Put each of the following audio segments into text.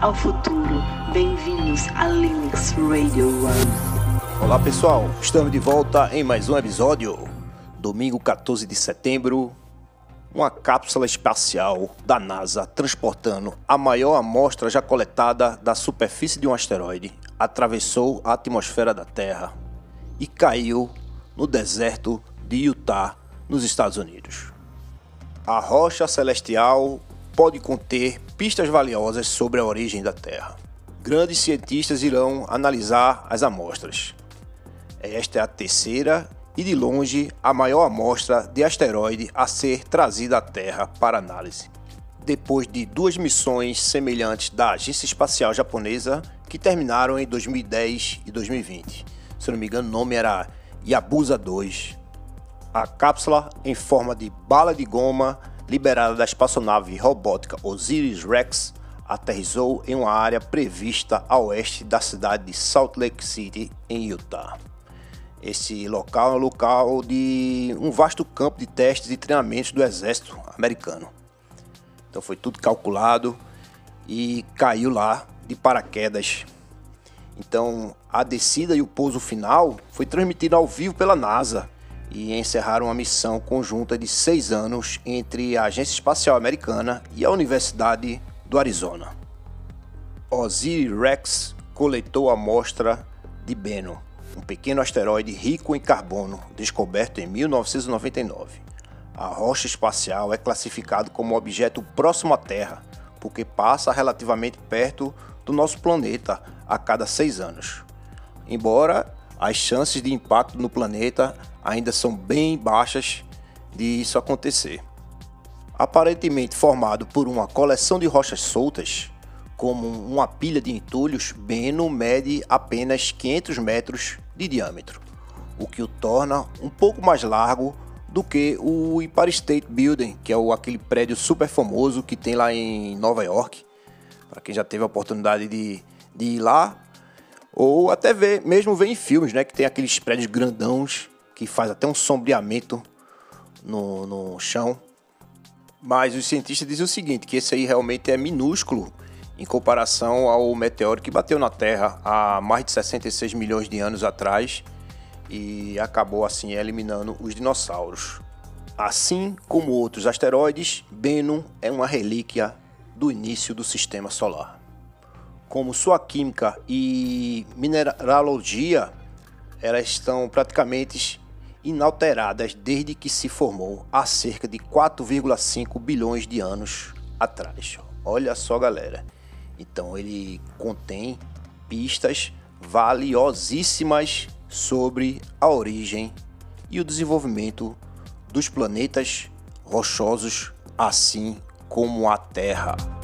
ao futuro. Bem-vindos a Linux Radio One. Olá pessoal, estamos de volta em mais um episódio. Domingo 14 de setembro, uma cápsula espacial da NASA transportando a maior amostra já coletada da superfície de um asteroide atravessou a atmosfera da Terra e caiu no deserto de Utah, nos Estados Unidos. A rocha celestial pode conter pistas valiosas sobre a origem da Terra. Grandes cientistas irão analisar as amostras. Esta é a terceira e de longe a maior amostra de asteroide a ser trazida à Terra para análise. Depois de duas missões semelhantes da Agência Espacial Japonesa que terminaram em 2010 e 2020. Se não me engano, o nome era Yabusa 2 a cápsula, em forma de bala de goma, liberada da espaçonave robótica Osiris-Rex, aterrissou em uma área prevista a oeste da cidade de Salt Lake City, em Utah. Esse local é um local de um vasto campo de testes e treinamentos do exército americano. Então foi tudo calculado e caiu lá de paraquedas. Então a descida e o pouso final foi transmitido ao vivo pela NASA e encerraram uma missão conjunta de seis anos entre a Agência Espacial Americana e a Universidade do Arizona. Osiris-Rex coletou a amostra de Bennu, um pequeno asteroide rico em carbono descoberto em 1999. A rocha espacial é classificado como objeto próximo à Terra, porque passa relativamente perto do nosso planeta a cada seis anos. Embora as chances de impacto no planeta ainda são bem baixas de isso acontecer. Aparentemente formado por uma coleção de rochas soltas, como uma pilha de entulhos, Bennu mede apenas 500 metros de diâmetro, o que o torna um pouco mais largo do que o Empire State Building, que é o, aquele prédio super famoso que tem lá em Nova York. Para quem já teve a oportunidade de, de ir lá, ou até ver, mesmo ver em filmes, né? Que tem aqueles prédios grandãos que faz até um sombreamento no, no chão. Mas os cientistas dizem o seguinte, que esse aí realmente é minúsculo em comparação ao meteoro que bateu na Terra há mais de 66 milhões de anos atrás e acabou assim eliminando os dinossauros. Assim como outros asteroides, Bennu é uma relíquia do início do sistema solar como sua química e mineralogia, elas estão praticamente inalteradas desde que se formou há cerca de 4,5 bilhões de anos atrás. Olha só, galera. Então ele contém pistas valiosíssimas sobre a origem e o desenvolvimento dos planetas rochosos, assim como a Terra.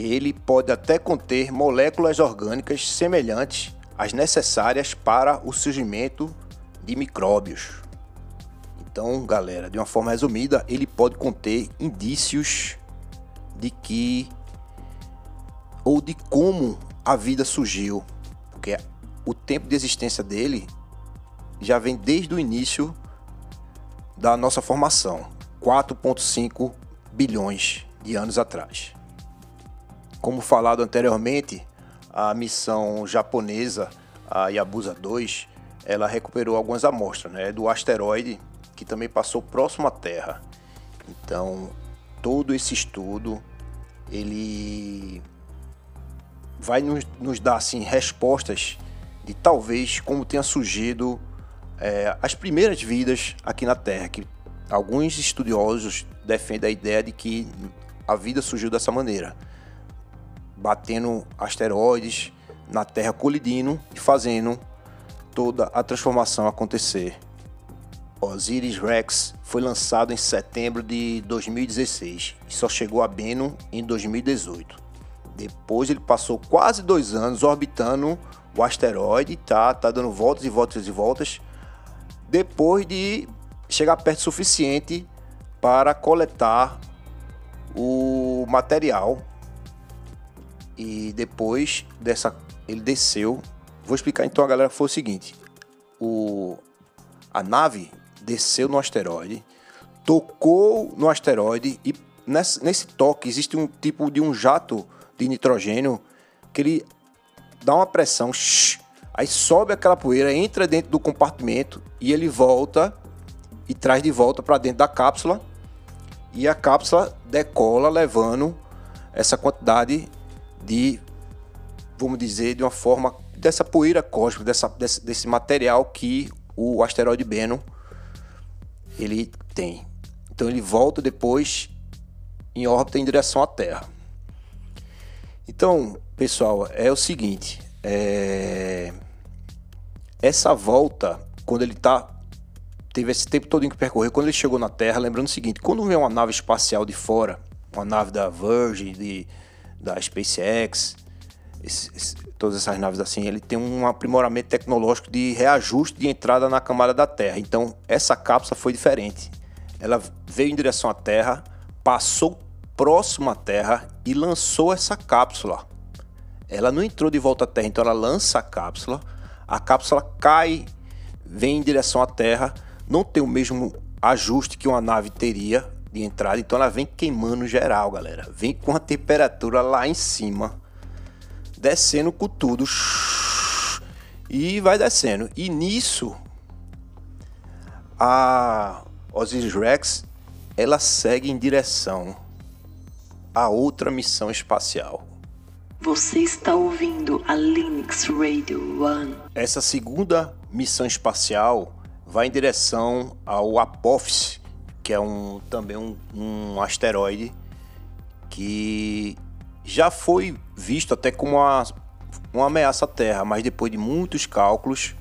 Ele pode até conter moléculas orgânicas semelhantes às necessárias para o surgimento de micróbios. Então, galera, de uma forma resumida, ele pode conter indícios de que ou de como a vida surgiu, porque o tempo de existência dele já vem desde o início da nossa formação, 4.5 bilhões de anos atrás. Como falado anteriormente, a missão japonesa, a Yabusa 2, ela recuperou algumas amostras né, do asteroide que também passou próximo à Terra. Então, todo esse estudo ele vai nos, nos dar assim respostas de talvez como tenha surgido é, as primeiras vidas aqui na Terra. Que alguns estudiosos defendem a ideia de que a vida surgiu dessa maneira batendo asteroides na Terra, colidindo e fazendo toda a transformação acontecer. Osiris Rex foi lançado em setembro de 2016 e só chegou a Bennu em 2018. Depois ele passou quase dois anos orbitando o asteroide, tá, tá dando voltas e voltas e voltas, depois de chegar perto o suficiente para coletar o material e depois dessa ele desceu. Vou explicar então a galera foi o seguinte: o a nave desceu no asteroide, tocou no asteroide e nesse, nesse toque existe um tipo de um jato de nitrogênio que ele dá uma pressão, aí sobe aquela poeira, entra dentro do compartimento e ele volta e traz de volta para dentro da cápsula e a cápsula decola levando essa quantidade de, vamos dizer, de uma forma dessa poeira cósmica, dessa, desse, desse material que o asteroide Bennu ele tem. Então ele volta depois em órbita em direção à Terra. Então, pessoal, é o seguinte: é... essa volta, quando ele tá teve esse tempo todo que percorrer, quando ele chegou na Terra, lembrando o seguinte: quando vem uma nave espacial de fora, uma nave da Virgin, de, da SpaceX, esse, esse, todas essas naves assim, ele tem um aprimoramento tecnológico de reajuste de entrada na camada da Terra. Então, essa cápsula foi diferente. Ela veio em direção à Terra, passou próximo à Terra e lançou essa cápsula. Ela não entrou de volta à Terra, então ela lança a cápsula. A cápsula cai, vem em direção à Terra não tem o mesmo ajuste que uma nave teria de entrada, então ela vem queimando geral, galera. Vem com a temperatura lá em cima, descendo com tudo e vai descendo. E nisso a Osiris Rex ela segue em direção a outra missão espacial. Você está ouvindo a Linux Radio One. Essa segunda missão espacial vai em direção ao Apophis, que é um, também um, um asteroide que já foi visto até como uma, uma ameaça à Terra, mas depois de muitos cálculos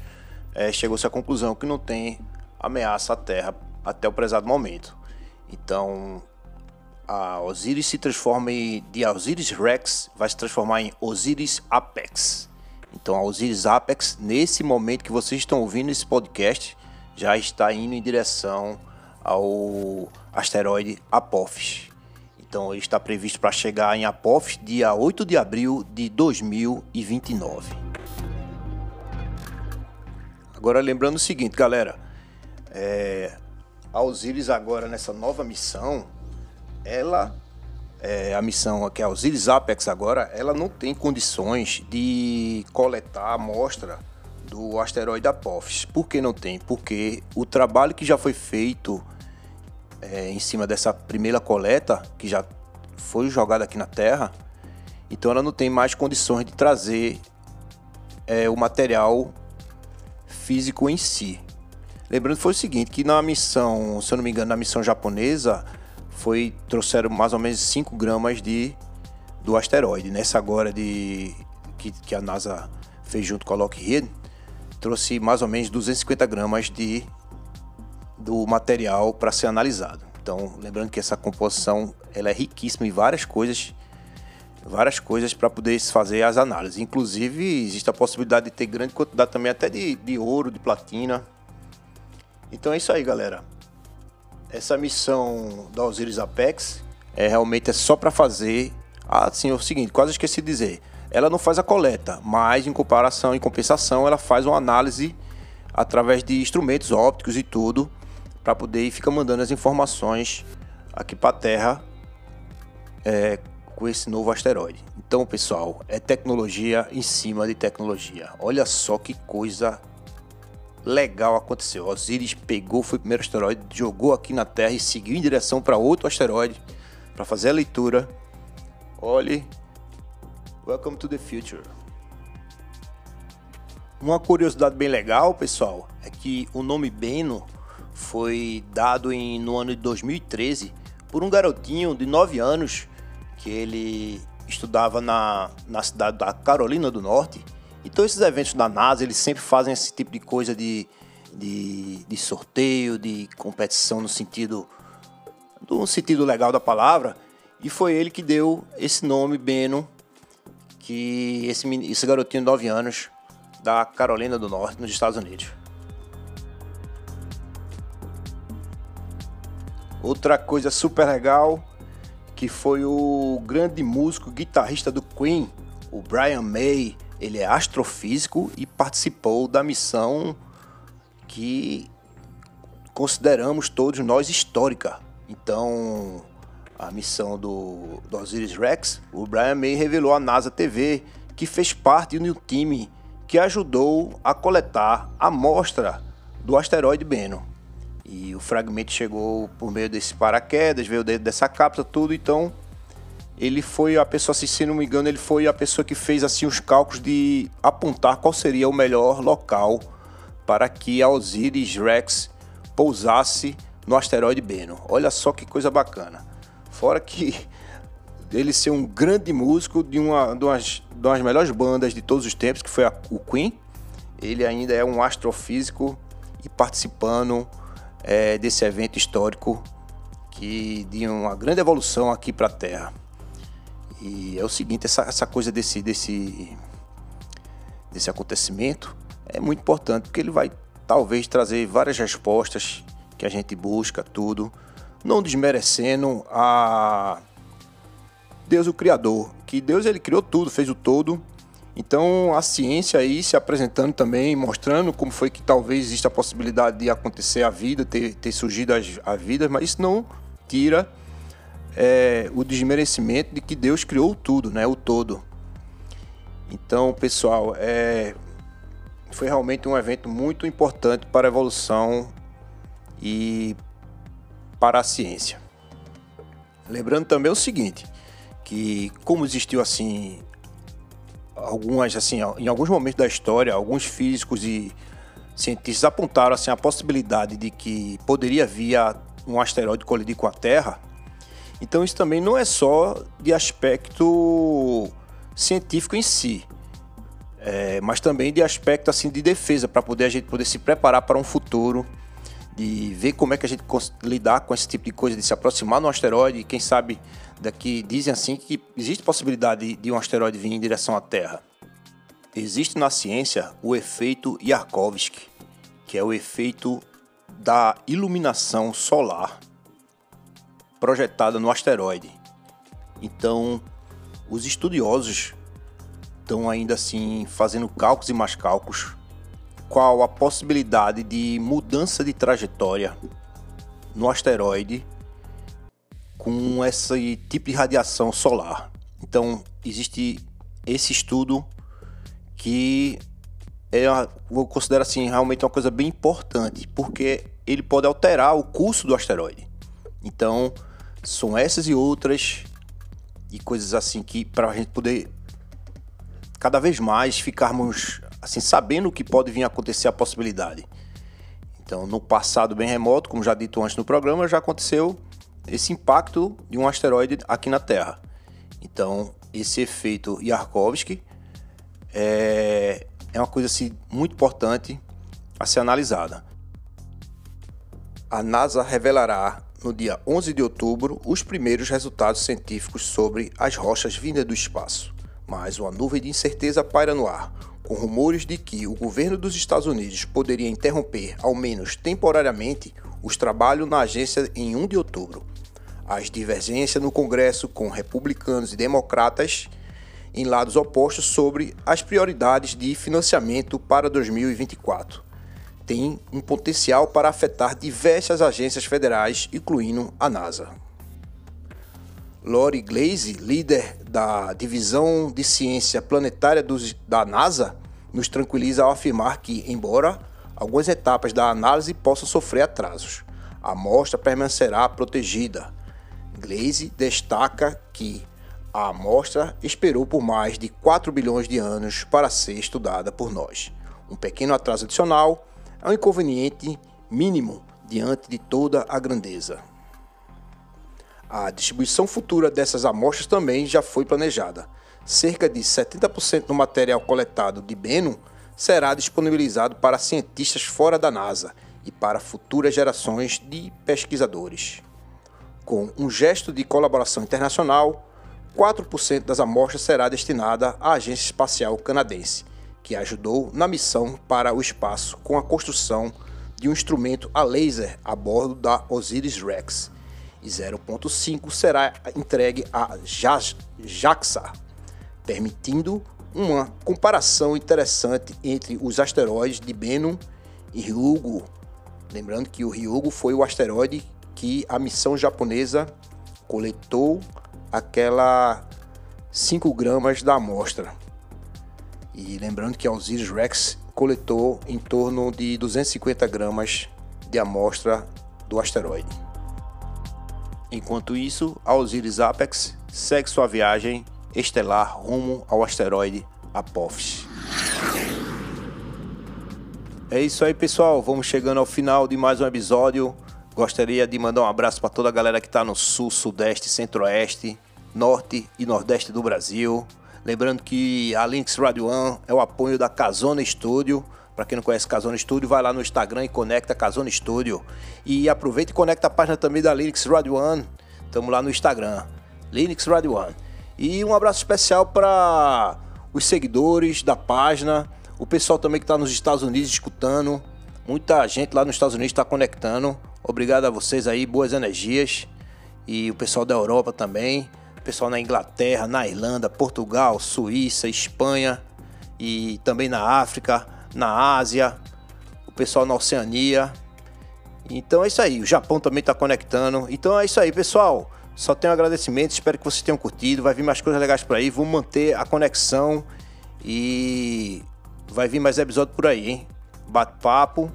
é, chegou-se à conclusão que não tem ameaça à Terra até o prezado momento. Então a Osiris se transforma em, de Osiris Rex vai se transformar em Osiris Apex. Então a Osiris Apex, nesse momento que vocês estão ouvindo esse podcast, já está indo em direção ao asteroide Apophis. Então ele está previsto para chegar em Apophis dia 8 de abril de 2029. Agora lembrando o seguinte, galera, é, a Osiris agora nessa nova missão, ela é, a missão que é a Osiris Apex agora, ela não tem condições de coletar amostra do asteroide Apophis. Por que não tem? Porque o trabalho que já foi feito é, em cima dessa primeira coleta, que já foi jogada aqui na Terra, então ela não tem mais condições de trazer é, o material físico em si. Lembrando foi o seguinte, que na missão, se eu não me engano, na missão japonesa, foi trouxeram mais ou menos 5 gramas de do asteroide. Nessa agora de que, que a NASA fez junto com a Lockheed, trouxe mais ou menos 250 gramas de do material para ser analisado. Então, lembrando que essa composição ela é riquíssima em várias coisas, várias coisas para poder fazer as análises. Inclusive, existe a possibilidade de ter grande quantidade também até de, de ouro, de platina. Então é isso aí, galera. Essa missão da Osiris Apex é realmente é só para fazer assim, é o seguinte, quase esqueci de dizer ela não faz a coleta, mas em comparação, em compensação, ela faz uma análise através de instrumentos ópticos e tudo para poder e fica mandando as informações aqui para a Terra é, com esse novo asteroide. Então, pessoal, é tecnologia em cima de tecnologia. Olha só que coisa legal aconteceu. Osiris pegou, foi o primeiro asteroide, jogou aqui na Terra e seguiu em direção para outro asteroide para fazer a leitura. Olhe, Welcome to the future. Uma curiosidade bem legal, pessoal, é que o nome Beno foi dado em, no ano de 2013 por um garotinho de 9 anos que ele estudava na, na cidade da Carolina do Norte. Então esses eventos da NASA, eles sempre fazem esse tipo de coisa de, de, de sorteio, de competição no sentido no sentido legal da palavra. E foi ele que deu esse nome Beno que esse, esse garotinho de 9 anos da Carolina do Norte, nos Estados Unidos. Outra coisa super legal que foi o grande músico guitarrista do Queen, o Brian May. Ele é astrofísico e participou da missão que consideramos todos nós histórica. Então, a missão do, do Osiris Rex, o Brian May revelou à NASA TV que fez parte de um time que ajudou a coletar a amostra do asteroide Bennu. E o fragmento chegou por meio desse paraquedas, veio dentro dessa cápsula, tudo, então ele foi a pessoa, se não me engano, ele foi a pessoa que fez assim os cálculos de apontar qual seria o melhor local para que a Osiris Rex pousasse no asteroide Bennu. Olha só que coisa bacana. Fora que ele ser um grande músico de uma, de umas, de umas melhores bandas de todos os tempos, que foi a, o Queen, ele ainda é um astrofísico e participando é, desse evento histórico que de uma grande evolução aqui para a Terra. E é o seguinte, essa, essa coisa desse, desse, desse acontecimento é muito importante, porque ele vai talvez trazer várias respostas que a gente busca, tudo, não desmerecendo a Deus o Criador, que Deus ele criou tudo, fez o todo. Então a ciência aí se apresentando também, mostrando como foi que talvez exista a possibilidade de acontecer a vida, ter, ter surgido as, a vida, mas isso não tira é, o desmerecimento de que Deus criou tudo, né? O todo. Então, pessoal, é, foi realmente um evento muito importante para a evolução e para a ciência. Lembrando também o seguinte, que como existiu assim algumas assim em alguns momentos da história, alguns físicos e cientistas apontaram assim a possibilidade de que poderia vir um asteroide colidir com a Terra. Então isso também não é só de aspecto científico em si, é, mas também de aspecto assim de defesa para poder a gente poder se preparar para um futuro, de ver como é que a gente lidar com esse tipo de coisa, de se aproximar do asteroide, quem sabe daqui dizem assim que existe possibilidade de um asteroide vir em direção à Terra. Existe na ciência o efeito Yarkovsky, que é o efeito da iluminação solar projetada no asteroide. Então, os estudiosos estão ainda assim fazendo cálculos e mais cálculos qual a possibilidade de mudança de trajetória no asteroide com esse tipo de radiação solar. Então, existe esse estudo que é, eu considero assim realmente uma coisa bem importante, porque ele pode alterar o curso do asteroide. Então, são essas e outras e coisas assim que para a gente poder cada vez mais ficarmos assim sabendo o que pode vir a acontecer a possibilidade. Então, no passado bem remoto, como já dito antes no programa, já aconteceu esse impacto de um asteroide aqui na Terra. Então, esse efeito Yarkovsky é, é uma coisa assim muito importante a ser analisada. A NASA revelará no dia 11 de outubro, os primeiros resultados científicos sobre as rochas vindas do espaço. Mas uma nuvem de incerteza paira no ar, com rumores de que o governo dos Estados Unidos poderia interromper, ao menos temporariamente, os trabalhos na agência em 1 de outubro. As divergências no Congresso com republicanos e democratas em lados opostos sobre as prioridades de financiamento para 2024 tem um potencial para afetar diversas agências federais, incluindo a NASA. Lori Glaze, líder da divisão de ciência planetária dos, da NASA, nos tranquiliza ao afirmar que, embora algumas etapas da análise possam sofrer atrasos, a amostra permanecerá protegida. Glaze destaca que a amostra esperou por mais de 4 bilhões de anos para ser estudada por nós. Um pequeno atraso adicional é um inconveniente mínimo diante de toda a grandeza. A distribuição futura dessas amostras também já foi planejada. Cerca de 70% do material coletado de Bennu será disponibilizado para cientistas fora da NASA e para futuras gerações de pesquisadores. Com um gesto de colaboração internacional, 4% das amostras será destinada à Agência Espacial Canadense que ajudou na missão para o espaço com a construção de um instrumento a laser a bordo da Osiris Rex. E 0.5 será entregue a JAXA, permitindo uma comparação interessante entre os asteroides de Bennu e Ryugu. Lembrando que o Ryugu foi o asteroide que a missão japonesa coletou aquela 5 gramas da amostra. E lembrando que a Osiris Rex coletou em torno de 250 gramas de amostra do asteroide. Enquanto isso, a Osiris Apex segue sua viagem estelar rumo ao asteroide Apophis. É isso aí, pessoal. Vamos chegando ao final de mais um episódio. Gostaria de mandar um abraço para toda a galera que está no sul, sudeste, centro-oeste, norte e nordeste do Brasil. Lembrando que a Links Radio One é o apoio da Casona Studio. Para quem não conhece Casona Studio, vai lá no Instagram e conecta Casona Studio. E aproveita e conecta a página também da Linux Radio One. Estamos lá no Instagram, Linux Radio One. E um abraço especial para os seguidores da página, o pessoal também que está nos Estados Unidos escutando. Muita gente lá nos Estados Unidos está conectando. Obrigado a vocês aí, boas energias. E o pessoal da Europa também. O pessoal na Inglaterra, na Irlanda, Portugal, Suíça, Espanha. E também na África, na Ásia. O pessoal na Oceania. Então é isso aí. O Japão também está conectando. Então é isso aí, pessoal. Só tenho agradecimento. Espero que vocês tenham curtido. Vai vir mais coisas legais por aí. Vamos manter a conexão. E Vai vir mais episódio por aí, hein? Bate-papo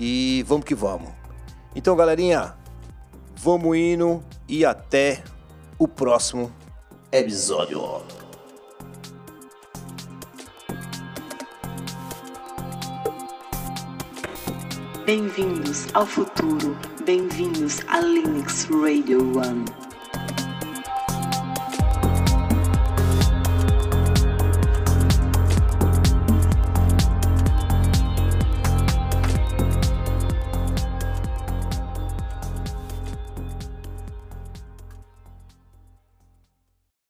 e vamos que vamos. Então, galerinha, vamos indo e até o próximo episódio. Bem-vindos ao futuro, bem-vindos a Linux Radio One.